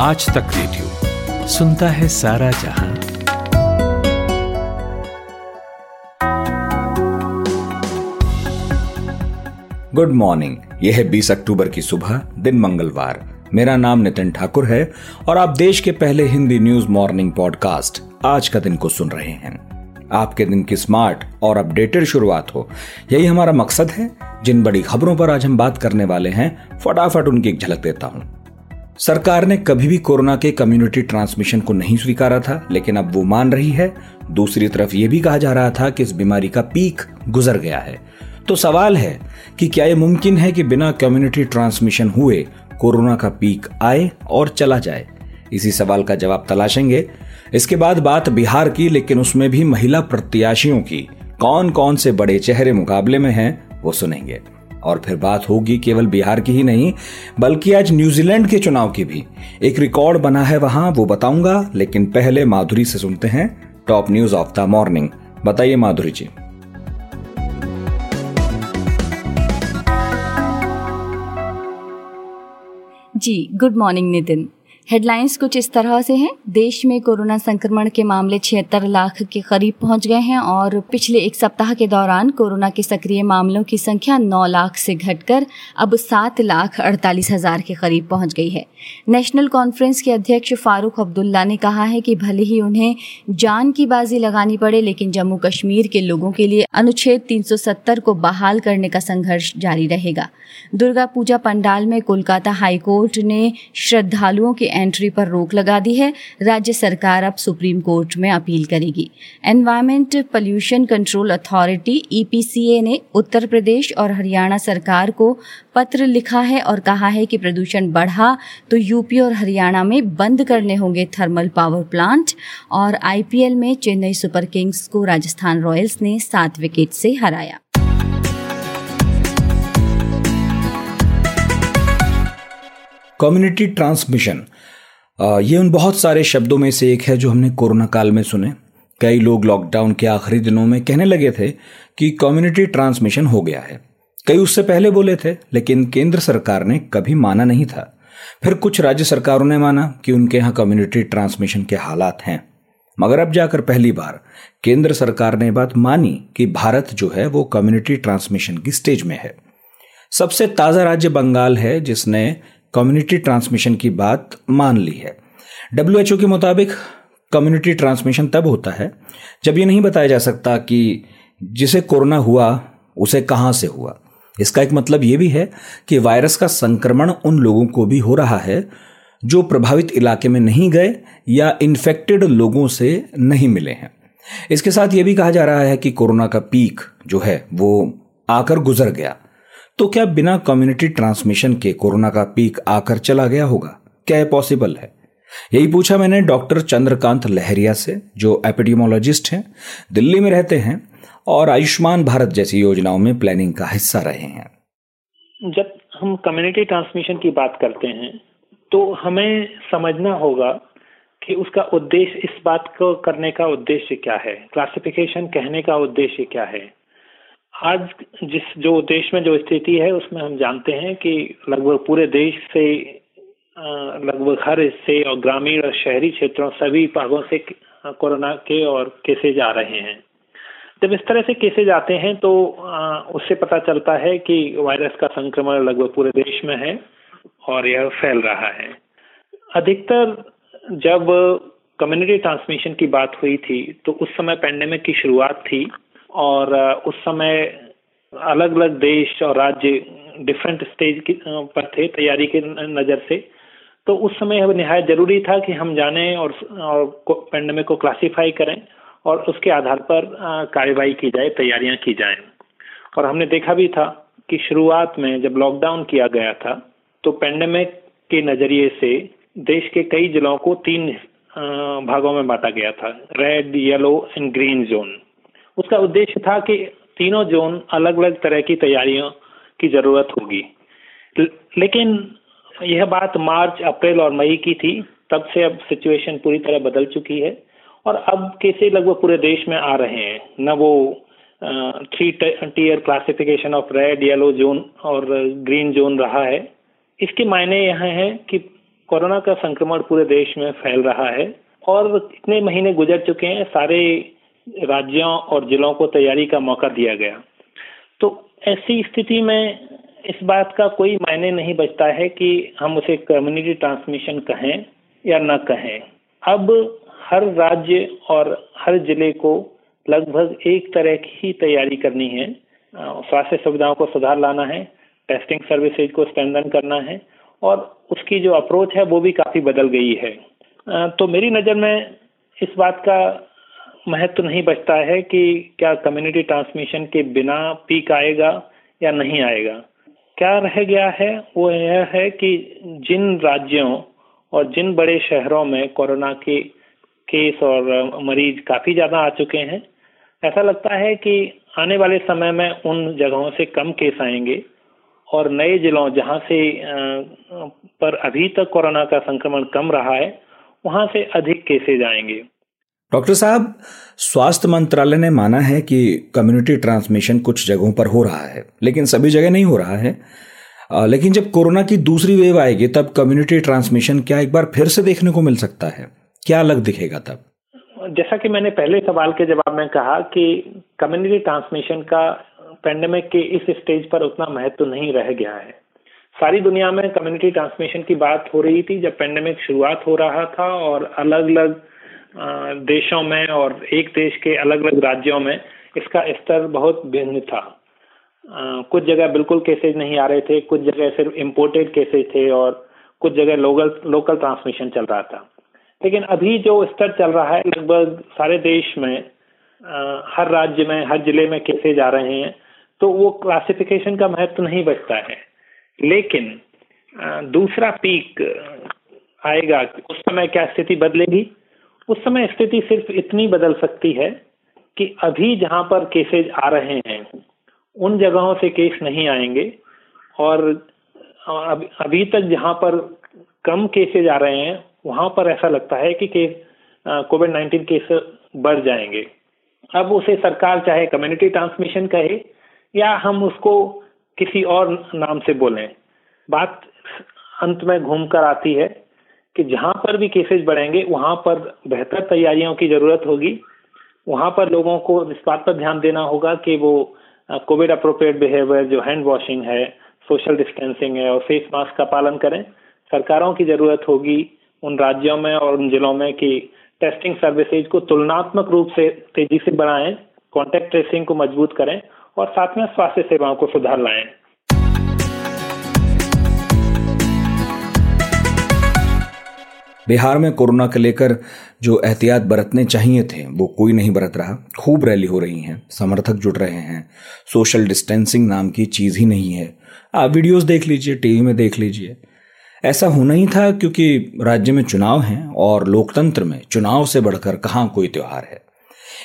आज तक रेडियो सुनता है सारा जहाँ। गुड मॉर्निंग यह है 20 अक्टूबर की सुबह, दिन मंगलवार। मेरा नाम नितिन ठाकुर है और आप देश के पहले हिंदी न्यूज़ मॉर्निंग पॉडकास्ट आज का दिन को सुन रहे हैं। आपके दिन की स्मार्ट और अपडेटेड शुरुआत हो। यही हमारा मकसद है। जिन बड़ी खबरों पर आज हम बात करने वाले हैं, फटाफट उनकी एक झलक देता हूँ। सरकार ने कभी भी कोरोना के कम्युनिटी ट्रांसमिशन को नहीं स्वीकारा था, लेकिन अब वो मान रही है। दूसरी तरफ़ ये भी कहा जा रहा था कि इस बीमारी का पीक गुजर गया है। तो सवाल है कि क्या यह मुमकिन है कि बिना कम्युनिटी ट्रांसमिशन हुए कोरोना का पीक आए और चला जाए? इसी सवाल का जवाब तलाशेंगे। इसके बाद बात बिहार की, लेकिन उसमें भी महिला प्रत्याशियों की कौन कौन से बड़े चेहरे मुकाबले में हैं, वो सुनेंगे। और फिर बात होगी केवल बिहार की ही नहीं, बल्कि आज न्यूजीलैंड के चुनाव की भी। एक रिकॉर्ड बना है वहाँ, वो बताऊँगा, लेकिन पहले माधुरी से सुनते हैं top news of the morning. बताइए माधुरी जी। जी, गुड मॉर्निंग नितिन। हेडलाइंस कुछ इस तरह से हैं। देश में कोरोना संक्रमण के मामले छिहत्तर लाख के करीब पहुँच गए हैं और पिछले एक सप्ताह के दौरान कोरोना के सक्रिय मामलों की संख्या नौ लाख से घटकर अब सात लाख अड़तालीस हज़ार के करीब पहुँच गई है। नेशनल कॉन्फ्रेंस के अध्यक्ष फारूक अब्दुल्ला ने कहा है कि भले ही उन्हें जान की बाजी लगानी पड़े, लेकिन जम्मू कश्मीर के लोगों के लिए अनुच्छेद 370 को बहाल करने का संघर्ष जारी रहेगा। दुर्गा पूजा पंडाल में कोलकाता हाईकोर्ट ने श्रद्धालुओं के एंट्री पर रोक लगा दी है। राज्य सरकार अब सुप्रीम कोर्ट में अपील करेगी। Environment pollution control authority EPCA ने उत्तर प्रदेश और हरियाणा सरकार को पत्र लिखा है और कहा है कि प्रदूषण बढ़ा तो यूपी और हरियाणा में बंद करने होंगे थर्मल पावर प्लांट और आईपीएल में चेन्नई सुपर किंग्स को राजस्थान रॉयल्स ने सात विकेट से हराया। कम्युनिटी ट्रांसमिशन ये उन बहुत सारे शब्दों में से एक है जो हमने कोरोना काल में सुने। कई लोग लॉकडाउन के आखिरी दिनों में कहने लगे थे कि कम्युनिटी ट्रांसमिशन हो गया है। कई उससे पहले बोले थे, लेकिन केंद्र सरकार ने कभी माना नहीं था। फिर कुछ राज्य सरकारों ने माना कि उनके यहाँ कम्युनिटी ट्रांसमिशन के हालात हैं। मगर अब जाकर पहली बार केंद्र सरकार ने बात मानी कि भारत जो है, वो कम्युनिटी ट्रांसमिशन की स्टेज में है। सबसे ताज़ा राज्य बंगाल है, जिसने कम्युनिटी ट्रांसमिशन की बात मान ली है। डब्ल्यूएचओ के मुताबिक कम्युनिटी ट्रांसमिशन तब होता है जब ये नहीं बताया जा सकता कि जिसे कोरोना हुआ, उसे कहाँ से हुआ। इसका एक मतलब यह भी है कि वायरस का संक्रमण उन लोगों को भी हो रहा है जो प्रभावित इलाके में नहीं गए या इन्फेक्टेड लोगों से नहीं मिले हैं। इसके साथ यह भी कहा जा रहा है कि कोरोना का पीक जो है, वो आकर गुजर गया। तो क्या बिना कम्युनिटी ट्रांसमिशन के कोरोना का पीक आकर चला गया होगा? क्या पॉसिबल है? यही पूछा मैंने डॉक्टर चंद्रकांत लहरिया से, जो एपिडेमोलॉजिस्ट हैं, दिल्ली में रहते हैं और आयुष्मान भारत जैसी योजनाओं में प्लानिंग का हिस्सा रहे हैं। जब हम कम्युनिटी ट्रांसमिशन की बात करते हैं तो हमें समझना होगा कि उसका उद्देश्य, इस बात को करने का उद्देश्य क्या है? क्लासिफिकेशन कहने का उद्देश्य क्या है? आज जिस जो देश में जो स्थिति है, उसमें हम जानते हैं कि लगभग पूरे देश से लगभग हर हिस्से और ग्रामीण और शहरी क्षेत्रों, सभी भागों से कोरोना के और केसेज आ रहे हैं। जब इस तरह से केसेज आते हैं तो उससे पता चलता है कि वायरस का संक्रमण लगभग पूरे देश में है और यह फैल रहा है। अधिकतर जब कम्युनिटी ट्रांसमिशन की बात हुई थी तो उस समय पैंडेमिक की शुरुआत थी और उस समय अलग अलग देश और राज्य डिफरेंट स्टेज की पर थे तैयारी के नज़र से। तो उस समय निहायत ज़रूरी था कि हम जाने और, और पेंडेमिक को क्लासिफाई करें और उसके आधार पर कार्यवाही की जाए तैयारियाँ की जाएँ। और हमने देखा भी था कि शुरुआत में जब लॉकडाउन किया गया था तो पेंडेमिक के नज़रिए से देश के कई जिलों को तीन भागों में बांटा गया था red yellow and green zone उसका उद्देश्य था कि तीनों जोन अलग अलग तरह की तैयारियों की ज़रूरत होगी। लेकिन यह बात मार्च, अप्रैल और मई की थी। तब से अब सिचुएशन पूरी तरह बदल चुकी है और अब केसेस लगभग पूरे देश में आ रहे हैं, न वो three tier classification of red yellow zone और ग्रीन जोन रहा है। इसके मायने यह है कि कोरोना का संक्रमण पूरे देश में फैल रहा है और इतने महीने गुजर चुके हैं, सारे राज्यों और जिलों को तैयारी का मौका दिया गया। तो ऐसी स्थिति में इस बात का कोई मायने नहीं बचता है कि हम उसे कम्युनिटी ट्रांसमिशन कहें या न कहें। अब हर राज्य और हर ज़िले को लगभग एक तरह की तैयारी करनी है। स्वास्थ्य सुविधाओं को सुधार लाना है टेस्टिंग सर्विसेज़ को स्ट्रेंथन करना है और उसकी जो अप्रोच है वो भी काफ़ी बदल गई है। तो मेरी नज़र में इस बात का महत्व नहीं बचता है कि क्या कम्युनिटी ट्रांसमिशन के बिना पीक आएगा या नहीं आएगा। क्या रह गया है, वो यह है कि जिन राज्यों और जिन बड़े शहरों में कोरोना के केस और मरीज़ काफ़ी ज़्यादा आ चुके हैं, ऐसा लगता है कि आने वाले समय में उन जगहों से कम केस आएँगे और नए जिलों जहाँ से पर अभी तक कोरोना का संक्रमण कम रहा है, वहाँ से अधिक केसेज आएँगे। डॉक्टर साहब, स्वास्थ्य मंत्रालय ने माना है कि कम्युनिटी ट्रांसमिशन कुछ जगहों पर हो रहा है, लेकिन सभी जगह नहीं हो रहा है। लेकिन जब कोरोना की दूसरी वेव आएगी, तब कम्युनिटी ट्रांसमिशन क्या एक बार फिर से देखने को मिल सकता है? क्या अलग दिखेगा तब? जैसा कि मैंने पहले सवाल के जवाब में कहा कि कम्युनिटी ट्रांसमिशन का पेंडेमिक के इस स्टेज पर उतना महत्व तो नहीं रह गया है। सारी दुनिया में कम्युनिटी ट्रांसमिशन की बात हो रही थी जब पेंडेमिक शुरुआत हो रहा था और अलग अलग देशों में और एक देश के अलग अलग राज्यों में इसका स्तर बहुत भिन्न था। कुछ जगह बिल्कुल केसेज नहीं आ रहे थे कुछ जगह सिर्फ़ इम्पोर्टेड केसेज थे और कुछ जगह लोकल लोकल ट्रांसमिशन चल रहा था। लेकिन अभी जो स्तर चल रहा है लगभग सारे देश में आ, हर राज्य में हर ज़िले में केसेज आ रहे हैं तो वो क्लासिफिकेशन का महत्व तो नहीं बचता है। लेकिन आ, दूसरा पीक आएगा उस समय क्या स्थिति बदलेगी? उस समय स्थिति सिर्फ़ इतनी बदल सकती है कि अभी जहाँ पर केसेज आ रहे हैं, उन जगहों से केस नहीं आएँगे। और अभी तक जहाँ पर कम केसेज आ रहे हैं, वहाँ पर ऐसा लगता है कि केस कोविड नाइन्टीन केस बढ़ जाएँगे। अब उसे सरकार चाहे कम्युनिटी ट्रांसमिशन कहे, या हम उसको किसी और नाम से बोलें। बात अंत में घूम कर आती है कि जहाँ पर भी केसेज बढ़ेंगे, वहाँ पर बेहतर तैयारियों की ज़रूरत होगी। वहाँ पर लोगों को इस बात पर ध्यान देना होगा कि वो कोविड अप्रोप्रिएट बिहेवियर जो हैंड वॉशिंग है सोशल डिस्टेंसिंग है और फेस मास्क का पालन करें। सरकारों की ज़रूरत होगी उन राज्यों में और उन जिलों में कि टेस्टिंग सर्विसेज़ को तुलनात्मक रूप से तेज़ी से बढ़ाएँ कॉन्टेक्ट ट्रेसिंग को मज़बूत करें और साथ में स्वास्थ्य सेवाओं को सुधार लाएँ। बिहार में कोरोना को लेकर जो एहतियात बरतने चाहिए थे, वो कोई नहीं बरत रहा। खूब रैली हो रही हैं, समर्थक जुट रहे हैं। सोशल डिस्टेंसिंग नाम की चीज़ ही नहीं है। आप वीडियोस देख लीजिए, टीवी में देख लीजिए। ऐसा होना ही था क्योंकि राज्य में चुनाव हैं और लोकतंत्र में चुनाव से बढ़कर कहाँ कोई त्यौहार है।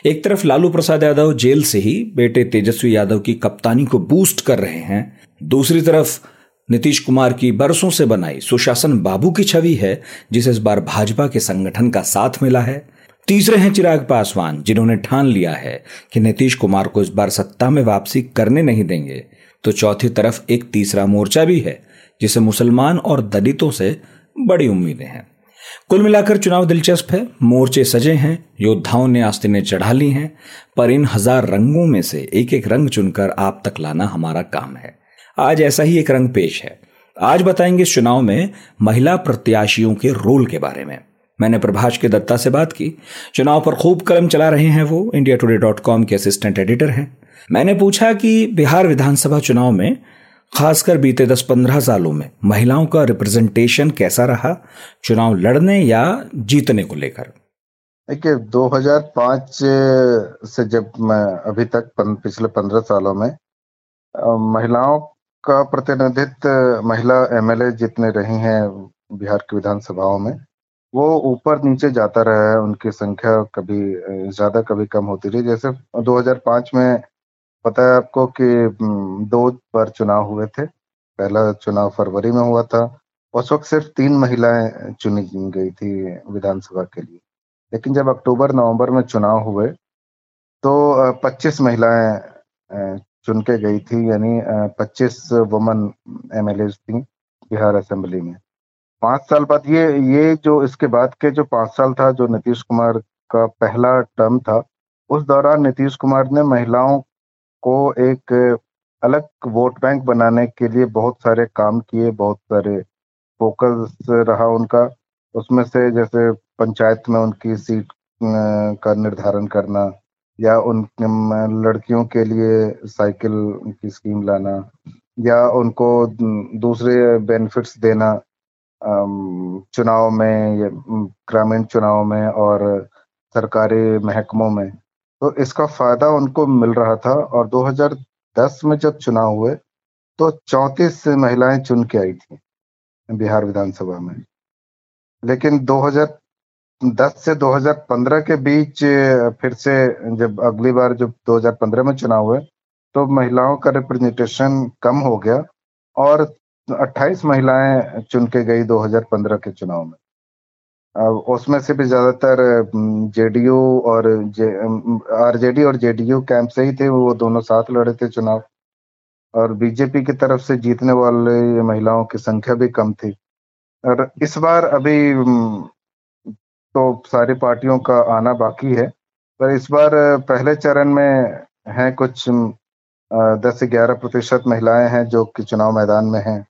एक तरफ़ लालू प्रसाद यादव जेल से ही, बेटे तेजस्वी यादव की कप्तानी को बूस्ट कर रहे हैं। दूसरी तरफ़ नीतीश कुमार की बरसों से बनाई सुशासन बाबू की छवि है, जिसे इस बार भाजपा के संगठन का साथ मिला है। तीसरे हैं चिराग पासवान, जिन्होंने ठान लिया है कि नीतीश कुमार को इस बार सत्ता में वापसी करने नहीं देंगे। तो चौथी तरफ़ एक तीसरा मोर्चा भी है, जिसे मुसलमान और दलितों से बड़ी उम्मीदें हैं। कुल मिलाकर चुनाव दिलचस्प है, मोर्चे सजे हैं, योद्धाओं ने आस्तीनें चढ़ा ली हैं, पर इन हज़ार रंगों में से एक एक रंग चुनकर आप तक लाना हमारा काम है। आज ऐसा ही एक रंग पेश है। आज बताएँगे इस चुनाव में महिला प्रत्याशियों के रोल के बारे में। मैंने प्रभाष के दत्ता से बात की। चुनाव पर खूब कलम चला रहे हैं वो। इंडिया टुडे डॉट कॉम के असिस्टेंट एडिटर हैं। मैंने पूछा कि बिहार विधानसभा चुनाव में, खासकर बीते दस पंद्रह सालों में, महिलाओं का रिप्रेजेंटेशन कैसा रहा? चुनाव लड़ने या जीतने को लेकर? देखिए 2005 से जब मैं अभी तक पिछले पंद्रह सालों में महिलाओं का प्रतिनिधित्व महिला एमएलए जितने रही हैं बिहार की विधानसभाओं में, वो ऊपर नीचे जाता रहा है, उनकी संख्या कभी, ज़्यादा कभी कम होती रही। जैसे 2005 में पता है आपको कि दो बार चुनाव हुए थे। पहला चुनाव फरवरी में हुआ था। उस वक्त सिर्फ़ तीन महिलाएँ चुनी गई थी विधानसभा के लिए। लेकिन जब अक्टूबर नवंबर में चुनाव हुए तो 25 महिलाएँ चुन के गई थी, यानी 25 वुमन एम थी बिहार असेंबली में। पाँच साल बाद ये ये जो इसके बाद के जो पाँच साल था, जो नीतीश कुमार का पहला टर्म था, उस दौरान नीतीश कुमार ने महिलाओं को एक अलग वोट बैंक बनाने के लिए बहुत सारे काम किए, बहुत सारे फोकस रहा उनका। उसमें से जैसे पंचायत में उनकी सीट का निर्धारण करना या उन लड़कियों के लिए साइकिल की स्कीम लाना, या उनको दूसरे बेनिफिट्स देना चुनाव में ग्रामीण चुनाव में और सरकारी महकमों में। तो इसका फ़ायदा उनको मिल रहा था और 2010 में जब चुनाव हुए तो चौंतीस महिलाएँ चुन के आई थी बिहार विधानसभा में। लेकिन 2010 से 2015 के बीच, फिर से जब अगली बार जब 2015 में चुनाव हुए तो महिलाओं का रिप्रेजेंटेशन कम हो गया और 28 महिलाएँ चुन के गई 2015 के चुनाव में। उसमें से भी ज़्यादातर जेडीयू और जे आरजेडी और जेडीयू कैंप से ही थे, वो दोनों साथ लड़े थे चुनाव। और बीजेपी की तरफ़ से जीतने वाले महिलाओं की संख्या भी कम थी। और इस बार अभी तो सारी पार्टियों का आना बाकी है। पर इस बार पहले चरण में है कुछ दस से ग्यारह प्रतिशत महिलाएँ हैं जो कि चुनाव मैदान में हैं।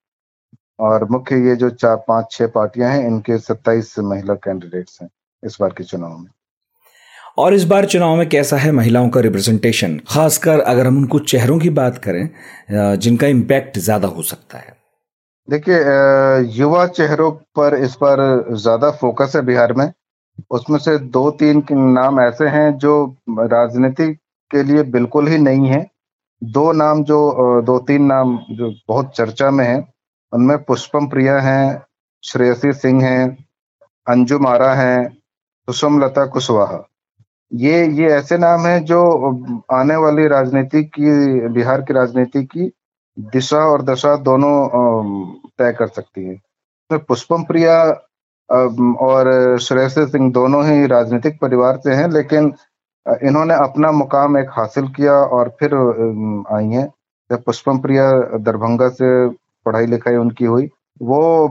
और मुख्य ये जो चार पाँच छह पार्टियाँ हैं इनके सत्ताईस महिला कैंडिडेट्स हैं इस बार के चुनाव में। और इस बार चुनाव में कैसा है महिलाओं का रिप्रेजेंटेशन? खासकर अगर हम उनको चेहरों की बात करें जिनका इम्पैक्ट ज़्यादा हो सकता है। देखिए युवा चेहरों पर इस बार ज़्यादा फोकस है बिहार में। उसमें से दो तीन नाम ऐसे हैं जो राजनीति के लिए बिल्कुल ही नहीं है। दो नाम जो दो तीन नाम जो बहुत चर्चा में है, उनमें पुष्पम प्रिया हैं, श्रेयसी सिंह हैं अंजुम आरा हैं सुषम लता कुशवाहा। ये ये ऐसे नाम हैं जो आने वाली राजनीति की, बिहार की राजनीति की दिशा और दशा दोनों तय कर सकती है। तो पुष्पम प्रिया और श्रेयसी सिंह दोनों ही राजनीतिक परिवार से हैं, लेकिन इन्होंने अपना मुकाम एक हासिल किया और फिर आई हैं। जब पुष्पम प्रिया दरभंगा से पढ़ाई लिखाई उनकी हुई, वो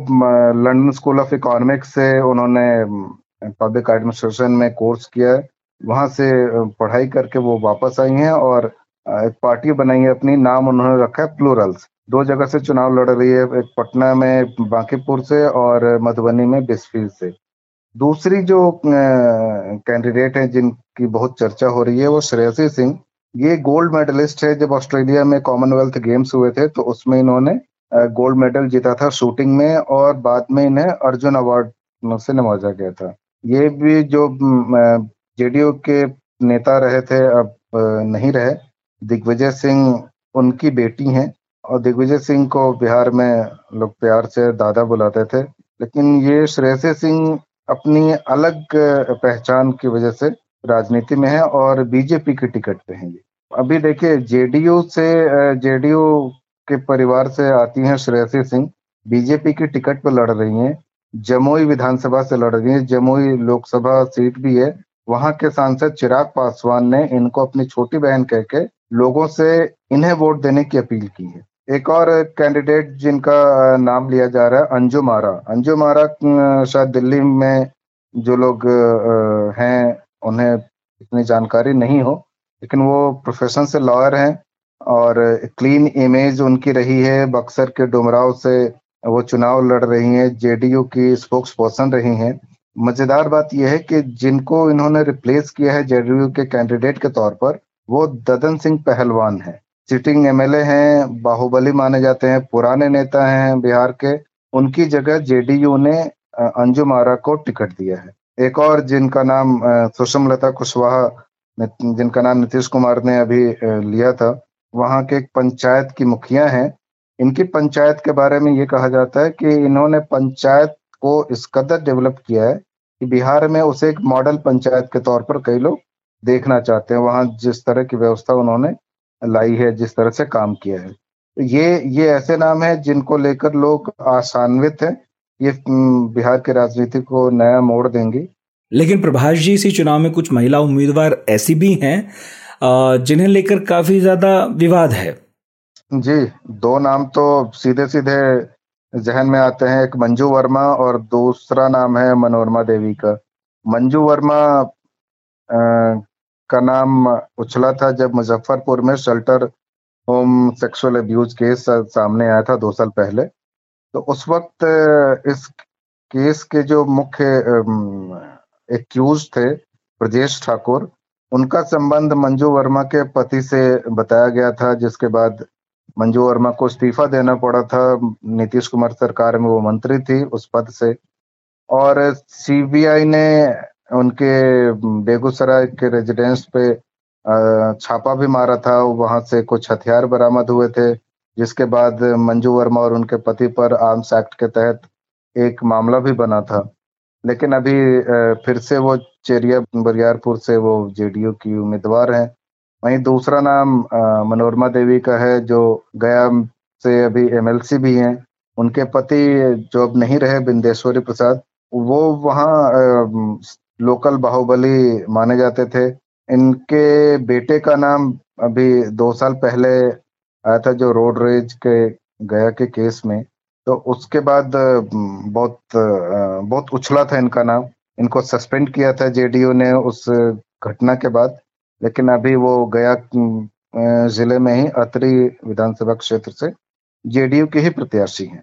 लंदन स्कूल ऑफ़ इकोनॉमिक्स से उन्होंने पब्लिक एडमिनिस्ट्रेशन में कोर्स किया है। वहाँ से पढ़ाई करके वो वापस आई हैं और एक पार्टी बनाई है, अपनी नाम उन्होंने रखा है, प्लूरल्स। दो जगह से चुनाव लड़ रही है, एक पटना में बांकीपुर से और मधुबनी में बिस्फील से। दूसरी जो कैंडिडेट है जिनकी बहुत चर्चा हो रही है, वो श्रेयसी सिंह। ये गोल्ड मेडलिस्ट है, जब ऑस्ट्रेलिया में कॉमनवेल्थ गेम्स हुए थे तो उसमें इन्होंने गोल्ड मेडल जीता था शूटिंग में और बाद में इन्हें अर्जुन अवार्ड से नवाजा गया था। ये भी जो जेडीयू के नेता रहे थे, अब नहीं रहे। दिग्विजय सिंह उनकी बेटी हैं। और दिग्विजय सिंह को बिहार में लोग प्यार से दादा बुलाते थे, लेकिन ये श्रेयसी सिंह अपनी अलग पहचान की वजह से राजनीति में है और बीजेपी की टिकट पे हैं ये। अभी देखिए, जेडीयू से जेडीयू के परिवार से आती हैं श्रेयसी सिंह, बीजेपी की टिकट पर लड़ रही हैं, जमुई विधानसभा से लड़ रही हैं, जमुई लोकसभा सीट भी है, वहाँ के सांसद चिराग पासवान ने इनको अपनी छोटी बहन कह के लोगों से इन्हें वोट देने की अपील की है। एक और कैंडिडेट जिनका नाम लिया जा रहा है अंजुम आरा अंजुम आरा शायद दिल्ली में जो लोग हैं, उन्हें इतनी जानकारी नहीं हो, लेकिन वो प्रोफेशन से लॉयर हैं और क्लीन इमेज उनकी रही है। बक्सर के डुमराव से वो चुनाव लड़ रही हैं, जेडीयू की स्पोक्स पर्सन रही हैं। मज़ेदार बात यह है कि जिनको इन्होंने रिप्लेस किया है जेडीयू के कैंडिडेट के तौर पर, वो ददन सिंह पहलवान है। सिटिंग एमएलए हैं, बाहुबली माने जाते हैं, पुराने नेता हैं बिहार के, उनकी जगह जेडीयू ने अंजुम आरा को टिकट दिया है। एक और जिनका नाम सुषमलता कुशवाहा जिनका नाम नीतीश कुमार ने अभी लिया था, वहाँ के एक पंचायत की मुखिया हैं। इनकी पंचायत के बारे में ये कहा जाता है कि इन्होंने पंचायत को इस कदर डेवलप किया है कि बिहार में उसे एक मॉडल पंचायत के तौर पर कई लोग देखना चाहते हैं। वहाँ जिस तरह की व्यवस्था उन्होंने लाई है जिस तरह से काम किया है। ये ये ऐसे नाम है जिनको लेकर लोग आसान्वित हैं। ये बिहार के राजनीति को नया मोड़ देंगे। लेकिन प्रभाष जी इसी चुनाव में कुछ महिला उम्मीदवार ऐसी भी हैं जिन्हें लेकर काफ़ी ज़्यादा विवाद है। जी दो नाम तो सीधे सीधे जहन में आते हैं। एक मंजू वर्मा और दूसरा नाम है मनोरमा देवी का। मंजू वर्मा का नाम उछला था जब मुजफ्फरपुर में shelter home sexual abuse case सामने आया था दो साल पहले। तो उस वक्त इस केस के जो मुख्य एक्यूज थे, ब्रजेश ठाकुर, उनका संबंध मंजू वर्मा के पति से बताया गया था, जिसके बाद मंजू वर्मा को इस्तीफा देना पड़ा था। नीतीश कुमार सरकार में वो मंत्री थी उस पद से। और सीबीआई ने उनके बेगूसराय के रेजिडेंस पे छापा भी मारा था। वहाँ से कुछ हथियार बरामद हुए थे, जिसके बाद मंजू वर्मा और उनके पति पर आर्म्स एक्ट के तहत एक मामला भी बना था। लेकिन अभी फिर से वो चेरिया, बरियारपुर से वो जेडीयू की उम्मीदवार हैं। वहीं दूसरा नाम मनोरमा देवी का है, जो गया से अभी एमएलसी भी हैं। उनके पति जो अब नहीं रहे, बिंदेश्वरी प्रसाद, वो वहाँ लोकल बाहुबली माने जाते थे। इनके बेटे का नाम अभी दो साल पहले आया था जो रोड रेज के गया के केस में। तो उसके बाद बहुत बहुत उछला था इनका नाम। इनको सस्पेंड किया था जेडीयू ने उस घटना के बाद। लेकिन अभी वो गया ज़िले में ही अतरी विधानसभा क्षेत्र से। जेडीयू के ही प्रत्याशी हैं।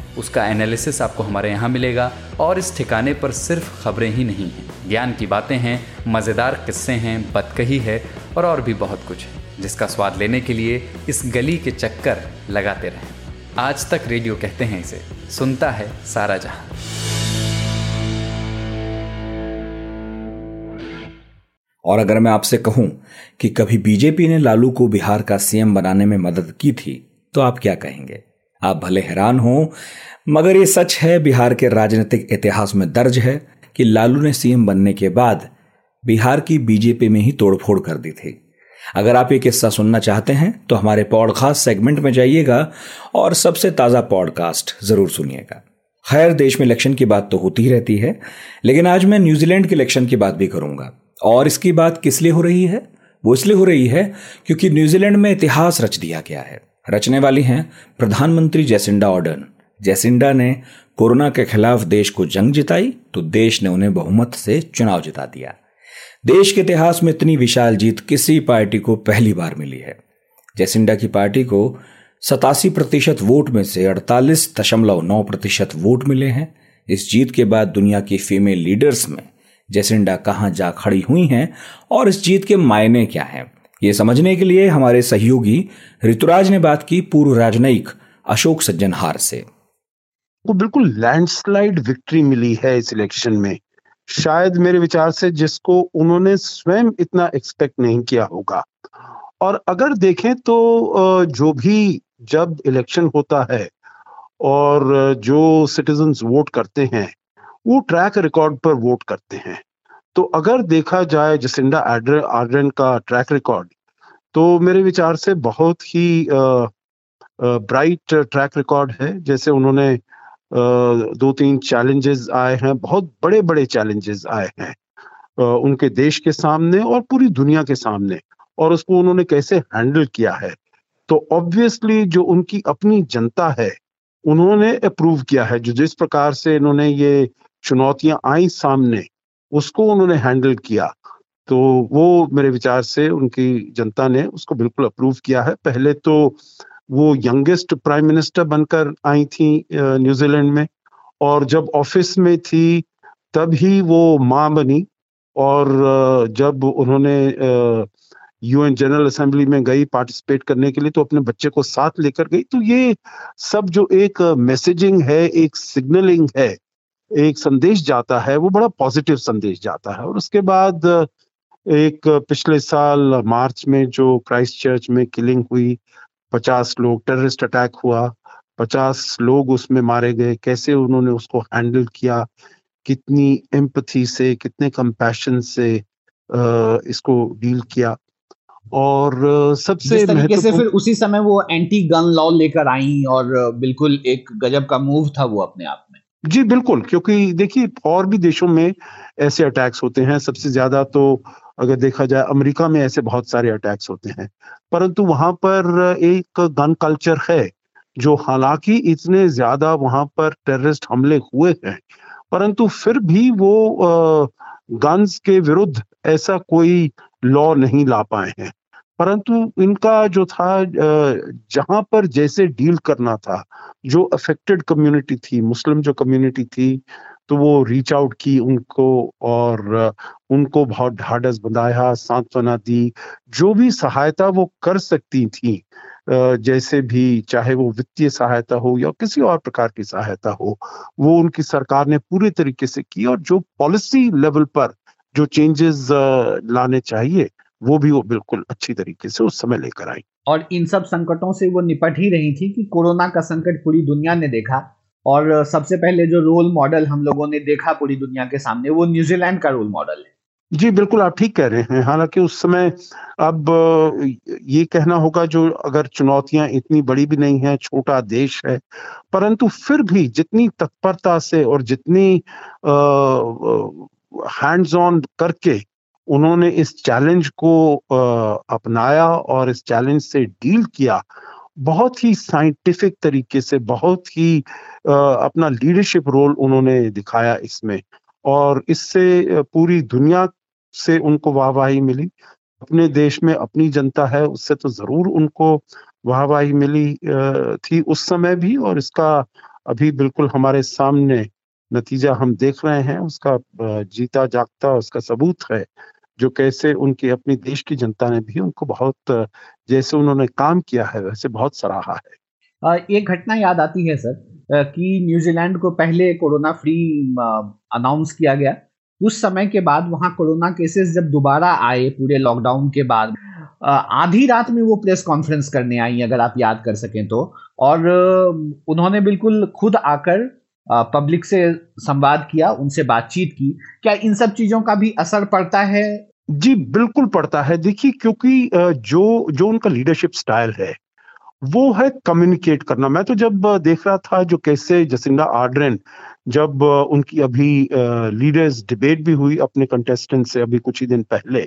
उसका एनालिसिस आपको हमारे यहाँ मिलेगा। और इस ठिकाने पर सिर्फ़ खबरें ही नहीं हैं। ज्ञान की बातें हैं, मज़ेदार किस्से हैं बतकही है और और भी बहुत कुछ है, जिसका स्वाद लेने के लिए इस गली के चक्कर लगाते रहें। आज तक रेडियो कहते हैं इसे, सुनता है सारा जहाँ। और अगर मैं आपसे कहूँ कि कभी बीजेपी ने लालू को बिहार का सीएम बनाने में मदद की थी तो आप क्या कहेंगे? आप भले हैरान हो, मगर ये सच है, बिहार के राजनीतिक इतिहास में दर्ज है कि लालू ने सीएम बनने के बाद बिहार की बीजेपी में ही तोड़फोड़ कर दी थी। अगर आप ये किस्सा सुनना चाहते हैं तो हमारे पॉडकास्ट सेगमेंट में जाइएगा और सबसे ताज़ा पॉडकास्ट ज़रूर सुनिएगा। खैर, देश में इलेक्शन की बात तो होती ही रहती है, लेकिन आज मैं न्यूजीलैंड के इलेक्शन की बात भी करूँगा। और इसकी बात किस लिए हो रही है? वो इसलिए हो रही है क्योंकि न्यूजीलैंड में इतिहास रच दिया गया है। रचने वाली हैं प्रधानमंत्री जैसिंडा ऑर्डन। जैसिंडा ने कोरोना के खिलाफ देश को जंग जिताई तो देश ने उन्हें बहुमत से चुनाव जिता दिया। देश के इतिहास में इतनी विशाल जीत किसी पार्टी को पहली बार मिली है। जैसिंडा की पार्टी को सतासी प्रतिशत वोट में से अड़तालीस दशमलव नौ प्रतिशत वोट मिले हैं। इस जीत के बाद दुनिया की फीमेल लीडर्स में जैसिंडा कहाँ जा खड़ी हुई हैं और इस जीत के मायने क्या हैं? ये समझने के लिए हमारे सहयोगी ऋतुराज ने बात की पूर्व राजनयिक अशोक सज्जनहार से। वो बिल्कुल लैंडस्लाइड विक्ट्री मिली है इस इलेक्शन में। शायद मेरे विचार से जिसको उन्होंने स्वयं इतना एक्सपेक्ट नहीं किया होगा। और अगर देखें तो जो भी जब इलेक्शन होता है और जो सिटीजन्स वोट करते हैं, वो ट्रैक रिकॉर्ड पर वोट करते हैं। तो अगर देखा जाए जसिंडा आर्ड्रन का ट्रैक रिकॉर्ड तो मेरे विचार से बहुत ही ब्राइट ट्रैक रिकॉर्ड है। जैसे उन्होंने दो तीन चैलेंजेस आए हैं, बहुत बड़े बड़े चैलेंजेस आए हैं उनके देश के सामने और पूरी दुनिया के सामने, और उसको उन्होंने कैसे हैंडल किया है। तो ऑब्वियसली जो उनकी अपनी जनता है, उन्होंने अप्रूव किया है। जो जिस प्रकार से इन्होंने ये चुनौतियाँ आई सामने उसको उन्होंने हैंडल किया। तो वो मेरे विचार से उनकी जनता ने उसको बिल्कुल अप्रूव किया है। पहले तो वो यंगेस्ट प्राइम मिनिस्टर बनकर आई थी न्यूजीलैंड में और जब ऑफ़िस में थी, तब ही वो माँ बनी और जब उन्होंने यूएन जनरल असेंबली में गई पार्टिसिपेट करने के लिए तो अपने बच्चे को साथ लेकर गई। तो ये सब जो एक मैसेजिंग है, एक सिग्नलिंग है एक संदेश जाता है वो बड़ा पॉजिटिव संदेश जाता है। और उसके बाद एक पिछले साल मार्च में जो क्राइस्ट चर्च में किलिंग हुई पचास लोग टेररिस्ट अटैक हुआ पचास लोग उसमें मारे गए। कैसे उन्होंने उसको हैंडल किया? कितनी एम्पथी से कितने कंपैशन से इसको डील किया? और सबसे तरीके से फिर उसी समय वो एंटी गन लॉ लेकर आई और बिल्कुल एक गजब का मूव था वो अपने आप में। जी, बिल्कुल, क्योंकि देखिए, और भी देशों में ऐसे अटैक्स होते हैं। सबसे ज़्यादा तो अगर देखा जाए, अमेरिका में ऐसे बहुत सारे अटैक्स होते हैं। परंतु वहाँ पर एक गन कल्चर है, जो हालाँकि इतने ज़्यादा वहाँ पर टेररिस्ट हमले हुए हैं। परंतु फिर भी वो गन्स के विरुद्ध ऐसा कोई लॉ नहीं ला पाए हैं। परंतु इनका जो था जहाँ पर जैसे डील करना था जो अफेक्टेड कम्युनिटी थी, मुस्लिम जो कम्युनिटी थी तो वो रीच आउट की उनको और उनको बहुत ढाढ़स बंधाया, सांत्वना दी। जो भी सहायता वो कर सकती थी जैसे भी चाहे वो वित्तीय सहायता हो या किसी और प्रकार की सहायता हो, वो उनकी सरकार ने पूरे तरीके से की और जो पॉलिसी लेवल पर जो चेंजेस लाने चाहिए वो भी वो बिल्कुल अच्छी तरीके से उस समय लेकर आई। और इन सब संकटों से वो निपट ही रही थी कि कोरोना का संकट पूरी दुनिया ने देखा। और सबसे पहले जो रोल मॉडल हम लोगों ने देखा पूरी दुनिया के सामने वो न्यूजीलैंड का रोल मॉडल है। जी बिल्कुल आप ठीक कह रहे हैं। हालाँकि उस समय अब ये कहना होगा जो अगर चुनौतियाँ इतनी बड़ी भी नहीं है छोटा देश है परंतु फिर भी जितनी तत्परता से और जितनी हैंड्स ऑन करके उन्होंने इस चैलेंज को अपनाया और इस चैलेंज से डील किया। बहुत ही साइंटिफिक तरीके से, बहुत ही अपना लीडरशिप रोल उन्होंने दिखाया इसमें। और इससे पूरी दुनिया से उनको वाहवाही मिली। अपने देश में अपनी जनता है, उससे तो ज़रूर उनको वाहवाही मिली थी उस समय भी और इसका अभी बिल्कुल हमारे सामने नतीजा हम देख रहे हैं। उसका जीता जागता उसका सबूत है। जो कैसे उनकी, अपनी देश की जनता ने भी उनको बहुत, जैसे उन्होंने काम किया है, वैसे बहुत सराहा है। एक घटना याद आती है, सर कि न्यूजीलैंड को पहले कोरोना फ्री अनाउंस किया गया। उस समय के बाद वहाँ कोरोना केसेस जब दोबारा आए, पूरे लॉकडाउन के बाद आधी रात में वो प्रेस कॉन्फ्रेंस करने आई, अगर आप याद कर सकें तो। और, उन्होंने बिल्कुल खुद आकर पब्लिक से संवाद किया, उनसे बातचीत की। क्या इन सब चीज़ों का भी असर पड़ता है? जी, बिल्कुल पड़ता है। देखिए, क्योंकि जो जो उनका लीडरशिप स्टाइल है वो है कम्युनिकेट करना। मैं तो जब देख रहा था जो कैसे जसिंडा आर्ड्रेन, जब उनकी अभी लीडर्स डिबेट भी हुई अपने कंटेस्टेंट से अभी कुछ ही दिन पहले,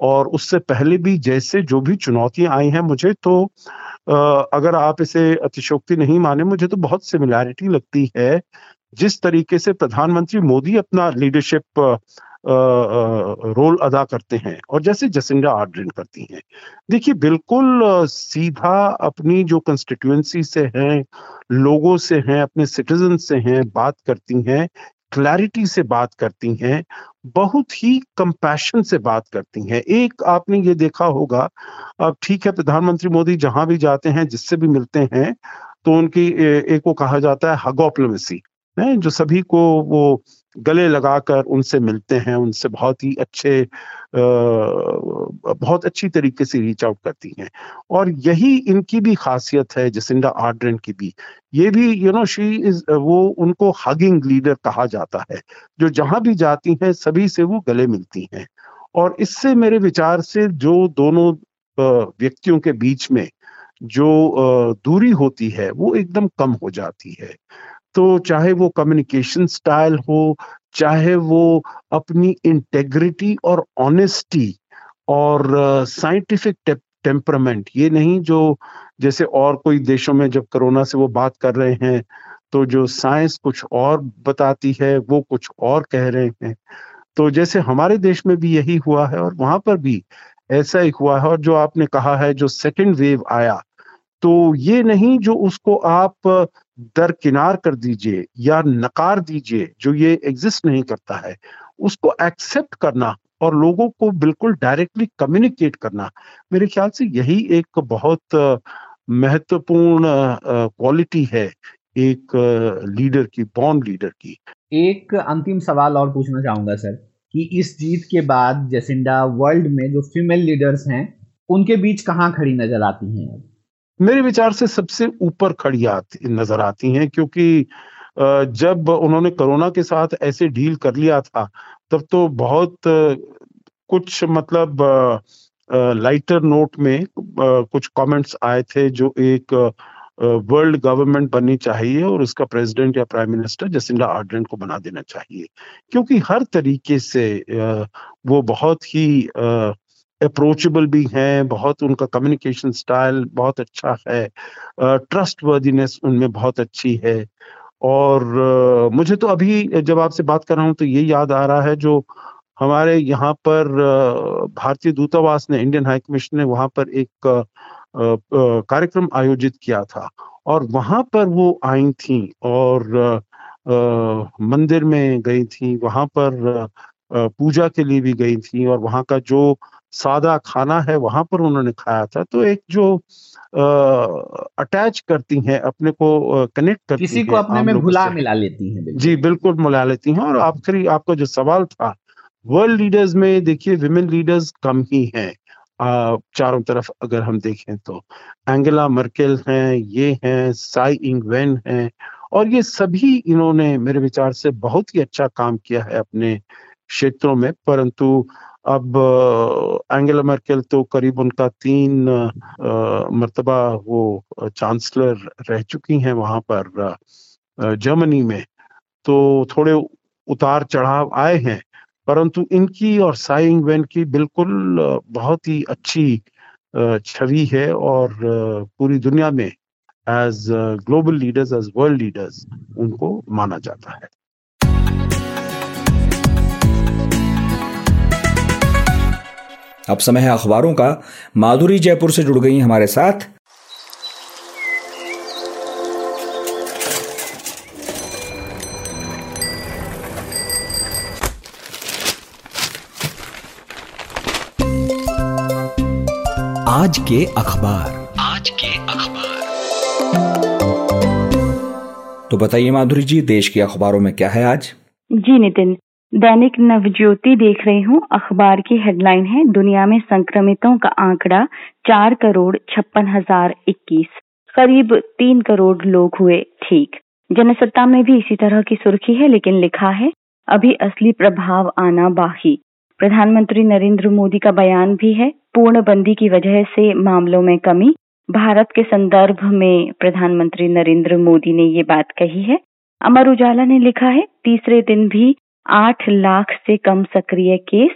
और उससे पहले भी जैसे जो भी चुनौतियाँ आई हैं मुझे तो अगर आप इसे अतिशोक्ति नहीं माने, मुझे तो बहुत सिमिलैरिटी लगती है। जिस तरीके से प्रधानमंत्री मोदी अपना लीडरशिप रोल अदा करते हैं और जैसे जसिंडा आर्ड्रिन करती हैं। देखिए, बिल्कुल सीधा अपनी जो कंस्टिट्यूएंसी से हैं, लोगों से हैं, अपने सिटीजन से हैं, बात करती हैं क्लैरिटी से बात करती हैं, बहुत ही कंपैशन से बात करती हैं। एक आपने ये देखा होगा, अब ठीक है, प्रधानमंत्री मोदी जहाँ भी जाते हैं, जिससे भी मिलते हैं तो उनकी एक को कहा जाता है हगोप्लोमेसी जो सभी को वो गले लगाकर उनसे मिलते हैं, उनसे बहुत ही अच्छे बहुत अच्छी तरीके से रीच आउट करती हैं। और यही इनकी भी खासियत है, जसिंडा आर्ड्रेन की भी। ये भी यू नो शी इज़ वो उनको हगिंग लीडर कहा जाता है। जो जहाँ भी जाती हैं, सभी से वो गले मिलती हैं। और इससे मेरे विचार से जो दोनों व्यक्तियों के बीच में जो दूरी होती है, वो एकदम कम हो जाती है। तो चाहे वो कम्युनिकेशन स्टाइल हो चाहे वो अपनी इंटेग्रिटी और ऑनेस्टी और साइंटिफिक uh, टेम्परामेंट ये नहीं जो जैसे और कोई देशों में जब कोरोना से वो बात कर रहे हैं तो जो साइंस कुछ और बताती है वो कुछ और कह रहे हैं। तो जैसे हमारे देश में भी यही हुआ है और वहाँ पर भी ऐसा ही हुआ है और जो आपने कहा है जो सेकेंड वेव आया तो ये नहीं जो उसको आप दरकिनार कर दीजिए या नकार दीजिए, जो ये एग्जिस्ट नहीं करता है, उसको एक्सेप्ट करना और लोगों को बिल्कुल डायरेक्टली कम्युनिकेट करना। मेरे ख्याल से यही एक बहुत महत्वपूर्ण क्वालिटी है एक लीडर की बॉन्ड लीडर की। एक अंतिम सवाल और पूछना चाहूँगा, सर, कि इस जीत के बाद जेसिंडा वर्ल्ड में जो फीमेल लीडर्स हैं, उनके बीच कहाँ खड़ी नज़र आती हैं मेरे विचार से सबसे ऊपर खड़ी आती, नज़र आती हैं, क्योंकि जब उन्होंने कोरोना के साथ ऐसे डील कर लिया था, तब तो बहुत कुछ मतलब लाइटर नोट में कुछ कमेंट्स आए थे जो एक वर्ल्ड गवर्नमेंट बननी चाहिए और उसका प्रेसिडेंट या प्राइम मिनिस्टर जसिंडा आर्डन को बना देना चाहिए। क्योंकि हर तरीके से वो बहुत ही अप्रोचेबल भी हैं, बहुत उनका कम्युनिकेशन स्टाइल बहुत अच्छा है ट्रस्ट वर्दीनेस उनमें बहुत अच्छी है। और मुझे तो अभी जब आपसे बात कर रहा हूँ तो ये याद आ रहा है जो हमारे यहाँ पर भारतीय दूतावास ने इंडियन हाई कमीशन ने वहाँ पर एक कार्यक्रम आयोजित किया था और वहाँ पर वो आई थी और मंदिर में गई थी, वहाँ पर पूजा के लिए भी गई थी और वहाँ का जो सादा खाना है वहाँ पर उन्होंने खाया था। तो एक जो अटैच करती हैं अपने को कनेक्ट करती किसी को अपने में भुला मिला लेती हैं जी बिल्कुल मिला लेती हैं और आखिरी आपका जो सवाल था वर्ल्ड लीडर्स में देखिए विमेन लीडर्स कम ही हैं चारों तरफ़ अगर हम देखें तो। एंगेला मर्केल हैं ये हैं साई इंग वेन हैं और ये सभी इन्होंने मेरे विचार से बहुत ही अच्छा काम किया है अपने क्षेत्रों में, परंतु अब एंगेला मर्केल तो करीब उनका तीन मरतबा वो चांसलर रह चुकी हैं वहाँ पर जर्मनी में। तो थोड़े उतार चढ़ाव आए हैं, परंतु इनकी और साइंग वेन की बिल्कुल बहुत ही अच्छी छवि है और पूरी दुनिया में as global leaders as world leaders उनको माना जाता है। अब समय है अखबारों का। माधुरी जयपुर से जुड़ गई हमारे साथ। आज के अखबार। आज के अखबार। तो बताइए माधुरी जी देश के अखबारों में क्या है आज? जी नितिन दैनिक नवज्योति देख रही हूँ। अखबार की हेडलाइन है, दुनिया में संक्रमितों का आंकड़ा चार करोड़ छप्पन हज़ार इक्कीस। करीब तीन करोड़ लोग हुए ठीक। जनसत्ता में भी इसी तरह की सुर्खी है, लेकिन लिखा है, अभी असली प्रभाव आना बाकी। प्रधानमंत्री नरेंद्र मोदी का बयान भी है, पूर्णबंदी की वजह से मामलों में कमी। भारत के संदर्भ में प्रधानमंत्री नरेंद्र मोदी ने ये बात कही है। अमर उजाला ने लिखा है, तीसरे दिन भी आठ लाख से कम सक्रिय केस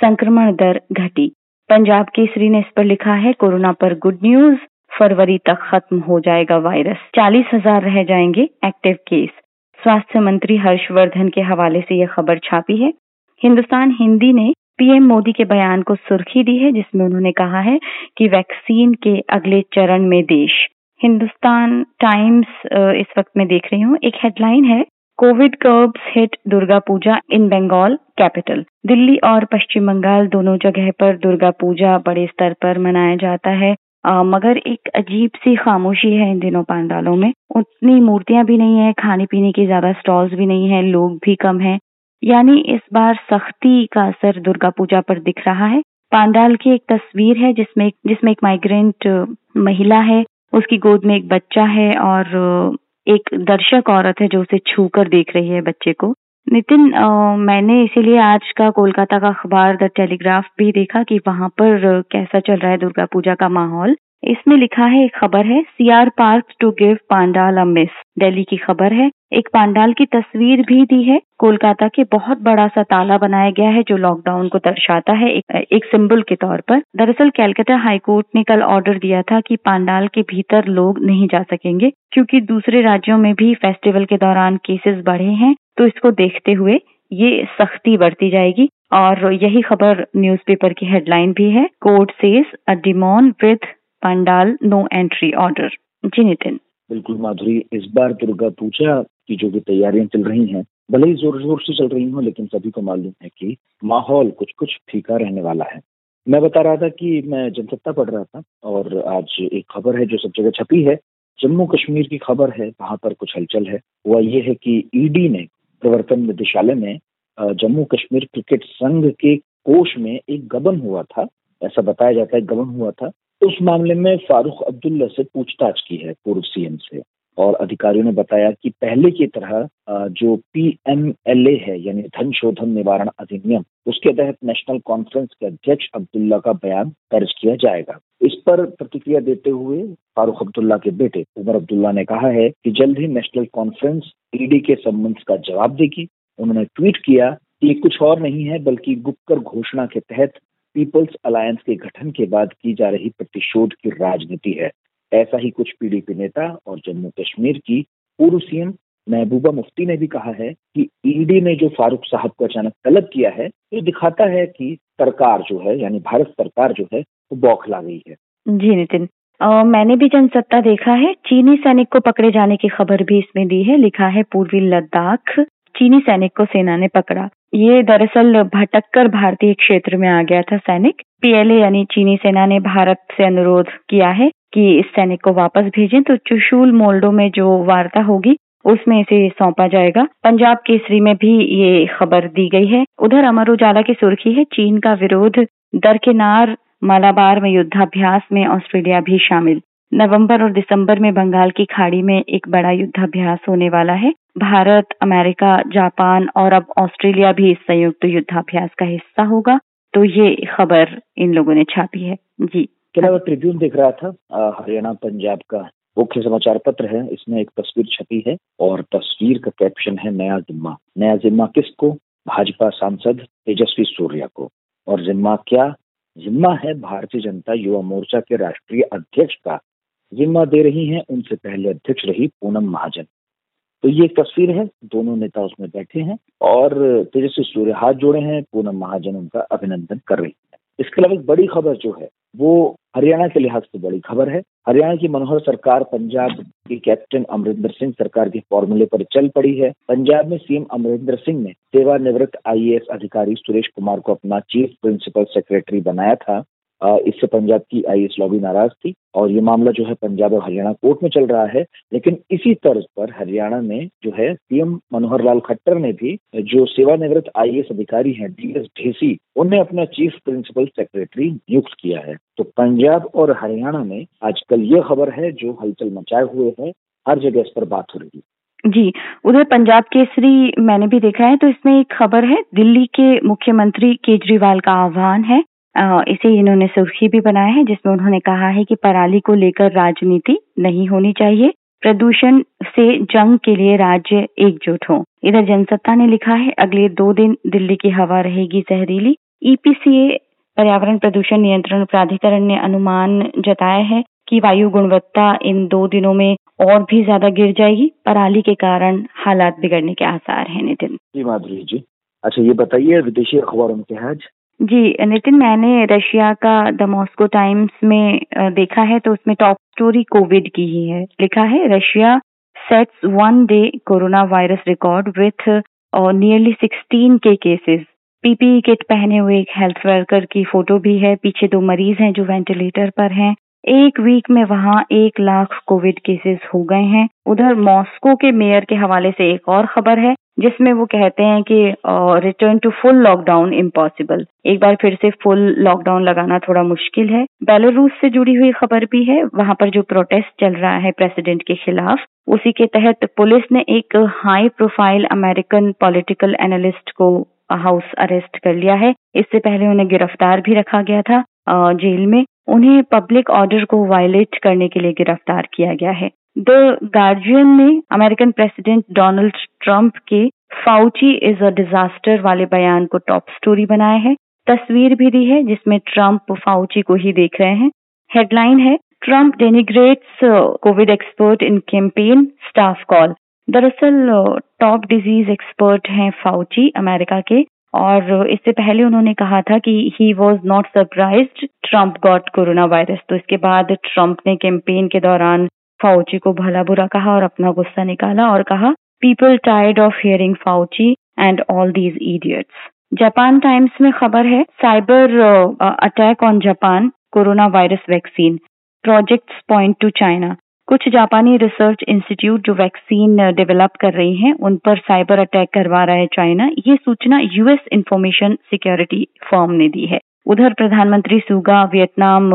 संक्रमण दर घटी। पंजाब केसरी ने इस पर लिखा है, कोरोना पर गुड न्यूज़ फरवरी तक खत्म हो जाएगा वायरस। चालीस हज़ार रह जाएँगे एक्टिव केस स्वास्थ्य मंत्री हर्षवर्धन के हवाले से यह खबर छापी है। हिंदुस्तान हिंदी ने पीएम मोदी के बयान को सुर्खी दी है, जिसमें उन्होंने कहा है कि वैक्सीन के अगले चरण में देश। हिंदुस्तान टाइम्स इस वक्त में देख रही हूँ, एक हेडलाइन है covid curbs hit Durga Puja in Bengal capital Delhi और पश्चिम बंगाल दोनों जगह पर दुर्गा पूजा बड़े स्तर पर मनाया जाता है। आ, मगर एक अजीब सी खामोशी है इन दिनों पांडालों में। उतनी मूर्तियाँ भी नहीं है खाने पीने की ज़्यादा स्टॉल्स भी नहीं है लोग भी कम है। यानी इस बार सख्ती का असर दुर्गा पूजा पर दिख रहा है। पांडाल की एक तस्वीर है जिसमें जिसमें एक माइग्रेंट महिला है। उसकी गोद में एक बच्चा है और एक दर्शक औरत है जो उसे छू कर देख रही है बच्चे को। नितिन मैंने इसीलिए आज का कोलकाता का अखबार द टेलीग्राफ भी देखा कि वहाँ पर कैसा चल रहा है दुर्गा पूजा का माहौल। इसमें लिखा है, एक खबर है CR park to give pandal a miss Delhi की खबर है। एक पांडाल की तस्वीर भी दी है। कोलकाता के बहुत बड़ा सा ताला बनाया गया है जो लॉकडाउन को दर्शाता है एक, एक सिंबल के तौर पर। दरअसल कैलकाटा हाईकोर्ट ने कल ऑर्डर दिया था कि पांडाल के भीतर लोग नहीं जा सकेंगे क्योंकि दूसरे राज्यों में भी फेस्टिवल के दौरान केसेस बढ़े हैं। तो इसको देखते हुए ये सख्ती बढ़ती जाएगी और यही खबर न्यूज़पेपर की हेडलाइन भी है। Court says a demon with pandal no entry order ji Nitin. बिल्कुल माधुरी इस बार दुर्गा पूजा की जो भी तैयारियाँ चल रही हैं, भले ही ज़ोर ज़ोर से चल रही हो, लेकिन सभी को मालूम है कि माहौल कुछ कुछ फीका रहने वाला है। मैं बता रहा था कि मैं जनसत्ता पढ़ रहा था और आज एक खबर है जो सब जगह छपी है। जम्मू कश्मीर की खबर है, वहाँ पर कुछ हलचल है। वह ये है कि ईडी ने प्रवर्तन निदेशालय में जम्मू कश्मीर क्रिकेट संघ के कोष में एक गबन हुआ था, ऐसा बताया जाता है गबन हुआ था। उस मामले में फारूक अब्दुल्ला से पूछताछ की है पूर्व सीएम से। और अधिकारियों ने बताया कि पहले की तरह जो पीएमएलए है, यानी धन शोधन निवारण अधिनियम, उसके तहत नेशनल कॉन्फ्रेंस के अध्यक्ष अब्दुल्ला का बयान दर्ज किया जाएगा। इस पर प्रतिक्रिया देते हुए फारूक अब्दुल्ला के बेटे उमर अब्दुल्ला ने कहा है कि जल्द ही नेशनल कॉन्फ्रेंस ईडी के संबंध का जवाब देगी। उन्होंने ट्वीट किया कि ये कुछ और नहीं है, बल्कि गुप्कर घोषणा के तहत पीपल्स अलायंस के गठन के बाद की जा रही प्रतिशोध की राजनीति है। ऐसा ही कुछ पीडीपी नेता और जम्मू कश्मीर की पूर्व सीएम महबूबा मुफ्ती ने भी कहा है कि ईडी ने जो फारूक साहब को अचानक तलब किया है, ये दिखाता है कि सरकार जो है, यानी भारत सरकार जो है, वो बौखला गई है। जी नितिन मैंने भी जनसत्ता देखा है, चीनी सैनिक को पकड़े जाने की खबर भी इसमें दी है, लिखा है पूर्वी लद्दाख, चीनी सैनिक को सेना ने पकड़ा। ये दरअसल भटक कर भारतीय क्षेत्र में आ गया था सैनिक। पीएलए यानी चीनी सेना ने भारत से अनुरोध किया है। कि इस सैनिक को वापस भेजें तो चुशूल मोल्डो में जो वार्ता होगी, उसमें इसे सौंपा जाएगा। पंजाब केसरी में भी ये खबर दी गई है। उधर अमर उजाला की सुर्खी है, चीन का विरोध, दरकिनार, मालाबार में युद्धाभ्यास में ऑस्ट्रेलिया भी शामिल। नवंबर और दिसंबर में बंगाल की खाड़ी में एक बड़ा युद्धाभ्यास होने वाला है। भारत, अमेरिका, जापान और अब ऑस्ट्रेलिया भी इस संयुक्त युद्धाभ्यास का हिस्सा होगा तो ये खबर इन लोगों ने छापी है। जी। क्या ट्रिब्यून देख रहा था। हरियाणा, पंजाब का मुख्य समाचार पत्र है। इसमें एक तस्वीर छपी है और तस्वीर का कैप्शन है नया जिम्मा। नया जिम्मा किसको? भाजपा सांसद तेजस्वी सूर्या को। और जिम्मा क्या? जिम्मा है भारतीय जनता युवा मोर्चा के राष्ट्रीय अध्यक्ष का। जिम्मा दे रही हैं उनसे पहले अध्यक्ष रही पूनम महाजन। तो ये तस्वीर है। दोनों नेता उसमें बैठे हैं और तेजस्वी सूर्य हाथ जोड़े हैं। पूनम महाजन उनका अभिनंदन कर रही है। इसके अलावा एक बड़ी खबर जो है, वो हरियाणा के लिहाज से बड़ी खबर है। हरियाणा की मनोहर सरकार पंजाब की कैप्टन अमरिंदर सिंह सरकार के फॉर्मूले पर चल पड़ी है। पंजाब में सीएम अमरिंदर सिंह ने सेवानिवृत्त आईएएस अधिकारी सुरेश कुमार को अपना चीफ प्रिंसिपल सेक्रेटरी बनाया था। इससे पंजाब की आईएस लॉबी नाराज़ थी और ये मामला जो है पंजाब और हरियाणा कोर्ट में चल रहा है। लेकिन इसी तर्ज पर हरियाणा में जो है सीएम मनोहर लाल खट्टर ने भी जो सेवानिवृत्त आई अधिकारी हैं डी एस ढेसी उन्हें अपना चीफ प्रिंसिपल सेक्रेटरी नियुक्त किया है। तो पंजाब और हरियाणा में आजकल ये खबर है, जो हलचल मचाए हुए है, हर जगह इस पर बात हो रही है। जी, उधर पंजाब केसरी मैंने भी देखा है तो इसमें एक खबर है, दिल्ली के मुख्यमंत्री केजरीवाल का आह्वान है। इसे इन्होंने सुर्खी भी बनाया है, जिसमें उन्होंने कहा है कि पराली को लेकर राजनीति नहीं होनी चाहिए। प्रदूषण से जंग के लिए राज्य एकजुट हो। इधर जनसत्ता ने लिखा है, अगले दो दिन दिल्ली की हवा रहेगी जहरीली। ईपीसीए पर्यावरण प्रदूषण नियंत्रण प्राधिकरण ने अनुमान जताया है कि वायु गुणवत्ता इन दो दिनों में और भी ज़्यादा गिर जाएगी। पराली के कारण हालात बिगड़ने के आसार हैं, नितिन। जी, माधुरी जी। अच्छा ये बताइए, विदेशी अखबारों में क्या है जी, नितिन, मैंने रशिया का द मॉस्को टाइम्स में देखा है तो उसमें टॉप स्टोरी कोविड की ही है। लिखा है, Russia sets one day corona virus record with nearly sixteen K cases PPE kit पहने हुए एक हेल्थ वर्कर की फ़ोटो भी है। पीछे दो मरीज़ हैं जो वेंटिलेटर पर हैं। एक वीक में वहाँ एक लाख कोविड केसेस हो गए हैं। उधर मॉस्को के मेयर के हवाले से एक और खबर है जिसमें वो कहते हैं कि return to full lockdown impossible एक बार फिर से फुल लॉकडाउन लगाना थोड़ा मुश्किल है। बेलारूस से जुड़ी हुई खबर भी है। वहाँ पर जो प्रोटेस्ट चल रहा है प्रेसिडेंट के खिलाफ, उसी के तहत पुलिस ने एक high profile American political analyst को हाउस अरेस्ट कर लिया है। इससे पहले उन्हें गिरफ़्तार भी रखा गया था जेल में। उन्हें पब्लिक ऑर्डर को वायलेट करने के लिए गिरफ़्तार किया गया है। द गार्जियन ने अमेरिकन प्रेसिडेंट डोनाल्ड ट्रंप के फाउची इज़ अ डिजास्टर वाले बयान को टॉप स्टोरी बनाया है। तस्वीर भी दी है जिसमें ट्रंप फाउची को ही देख रहे हैं। हेडलाइन है Trump denigrates covid expert in campaign staff call दरअसल टॉप डिज़ीज़ एक्सपर्ट हैं फाउची अमेरिका के। और इससे पहले उन्होंने कहा था कि he was not surprise Trump got corona virus तो इसके बाद ट्रंप ने कैंपेन के दौरान फाउची को भला बुरा कहा और अपना गुस्सा निकाला और कहा people tired of hearing Fauci and all these idiots Japan Times में खबर है, cyber attack on Japan, corona virus vaccine, projects point to China. कुछ जापानी रिसर्च इंस्टीट्यूट जो वैक्सीन डेवलप कर रही हैं, उन पर साइबर अटैक करवा रहा है चाइना। ये सूचना यूएस इंफॉर्मेशन सिक्योरिटी फर्म ने दी है। उधर प्रधानमंत्री सुगा वियतनाम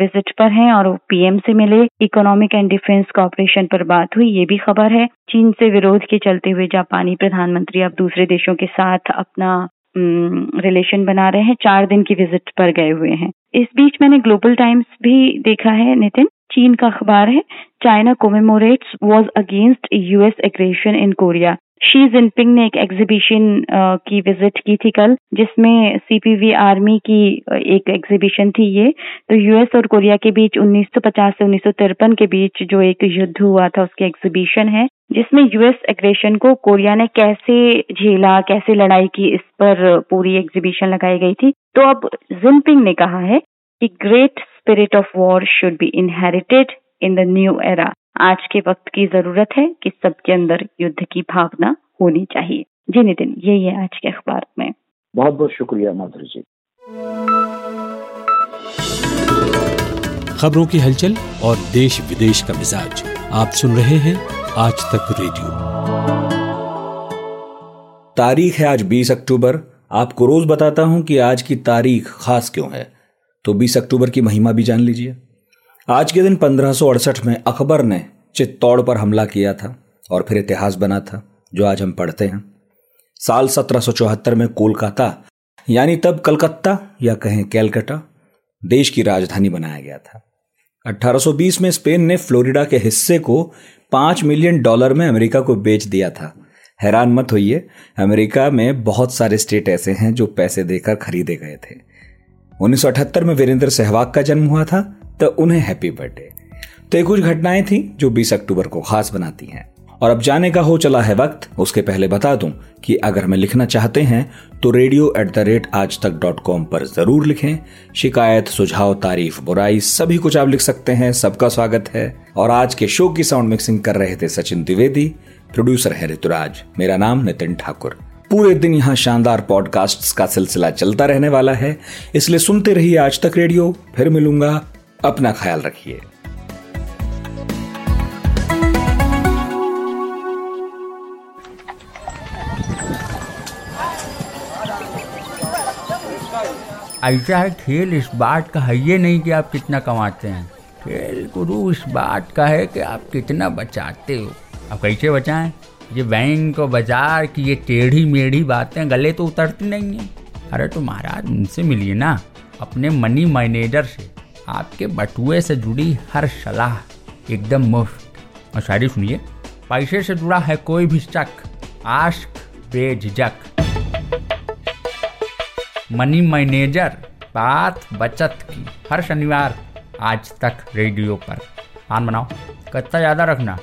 विज़िट पर हैं और पीएम से मिले। इकोनॉमिक एंड डिफेंस कॉपरेशन पर बात हुई, ये भी खबर है। चीन से विरोध के चलते हुए जापानी प्रधानमंत्री अब दूसरे देशों के साथ अपना रिलेशन बना रहे हैं। चार दिन की विज़िट पर गए हुए हैं। इस बीच मैंने ग्लोबल टाइम्स भी देखा है, नितिन। चीन का अखबार है। China commemorates war against US aggression in Korea Xi Jinping ने एक एग्जीबिशन की विज़िट की थी कल, जिसमें सीपीवी आर्मी की एक एग्जीबिशन थी ये। तो यूएस और कोरिया के बीच 1950 से उन्नीस सौ तिरपन के बीच जो एक युद्ध हुआ था, उसकी एग्जीबिशन है, जिसमें यूएस एग्रेशन को कोरिया ने कैसे झेला, कैसे लड़ाई की, इस पर पूरी एग्जीबिशन लगाई गई थी। तो अब जिनपिंग ने कहा है कि great spirit of war should be inherited in the new era आज के वक्त की ज़रूरत है कि सबके अंदर युद्ध की भावना होनी चाहिए। जी नितिन यही है आज के अखबार में। बहुत बहुत शुक्रिया माधुरी जी। खबरों की हलचल और देश विदेश का मिजाज आप सुन रहे हैं आज तक रेडियो। तारीख है आज 20 अक्टूबर। आपको रोज बताता हूँ कि आज की तारीख खास क्यों है। तो 20 अक्टूबर की महिमा भी जान लीजिए। आज के दिन पंद्रह में अकबर ने चित्तौड़ पर हमला किया था और फिर इतिहास बना था, जो आज हम पढ़ते हैं। साल 1774 में कोलकाता, यानी तब कलकत्ता या कहें कैलकटा, देश की राजधानी बनाया गया था। 1820 में स्पेन ने फ्लोरिडा के हिस्से को पाँच मिलियन डॉलर में अमेरिका को बेच दिया था। हैरान मत होइए, अमेरिका में बहुत सारे स्टेट ऐसे हैं जो पैसे देकर खरीदे गए थे। 1978 में वीरेंद्र सहवाग का जन्म हुआ था तो उन्हें हैप्पी बर्थडे तो ये कुछ घटनाएँ थी जो 20 अक्टूबर को खास बनाती हैं। और अब जाने का हो चला है वक्त, उसके पहले बता दूँ कि अगर हमें लिखना चाहते हैं तो रेडियो एट द रेट आज तक डॉट कॉम पर ज़रूर लिखें। शिकायत, सुझाव, तारीफ़, बुराई, सभी कुछ आप लिख सकते हैं। सबका स्वागत है। और आज के शो की साउंड मिक्सिंग कर रहे थे सचिन द्विवेदी। प्रोड्यूसर है ऋतुराज। मेरा नाम नितिन ठाकुर। पूरे दिन यहाँ शानदार पॉडकास्ट का सिलसिला चलता रहने वाला है। इसलिए सुनते रहिए आज तक रेडियो फिर मिलूँगा अपना ख्याल रखिए। ऐसा है, खेल इस बात का है, ये नहीं कि आप कितना कमाते हैं। खेल गुरु, इस बात का है कि आप कितना बचाते हो। आप कैसे बचाएँ? ये बैंक और बाज़ार की ये टेढ़ी मेढ़ी बातें गले तो उतरती नहीं है। अरे तो महाराज, उनसे मिलिए ना, अपने मनी मैनेजर से। आपके बटुए से जुड़ी हर सलाह एकदम मुफ़्त। और शायरी सुनिए। पैसे से जुड़ा है कोई भी शक, आश्क बेझक मनी मैनेजर, बात बचत की, हर शनिवार आज तक रेडियो पर। आन बनाओ कत्ता ज़्यादा रखना।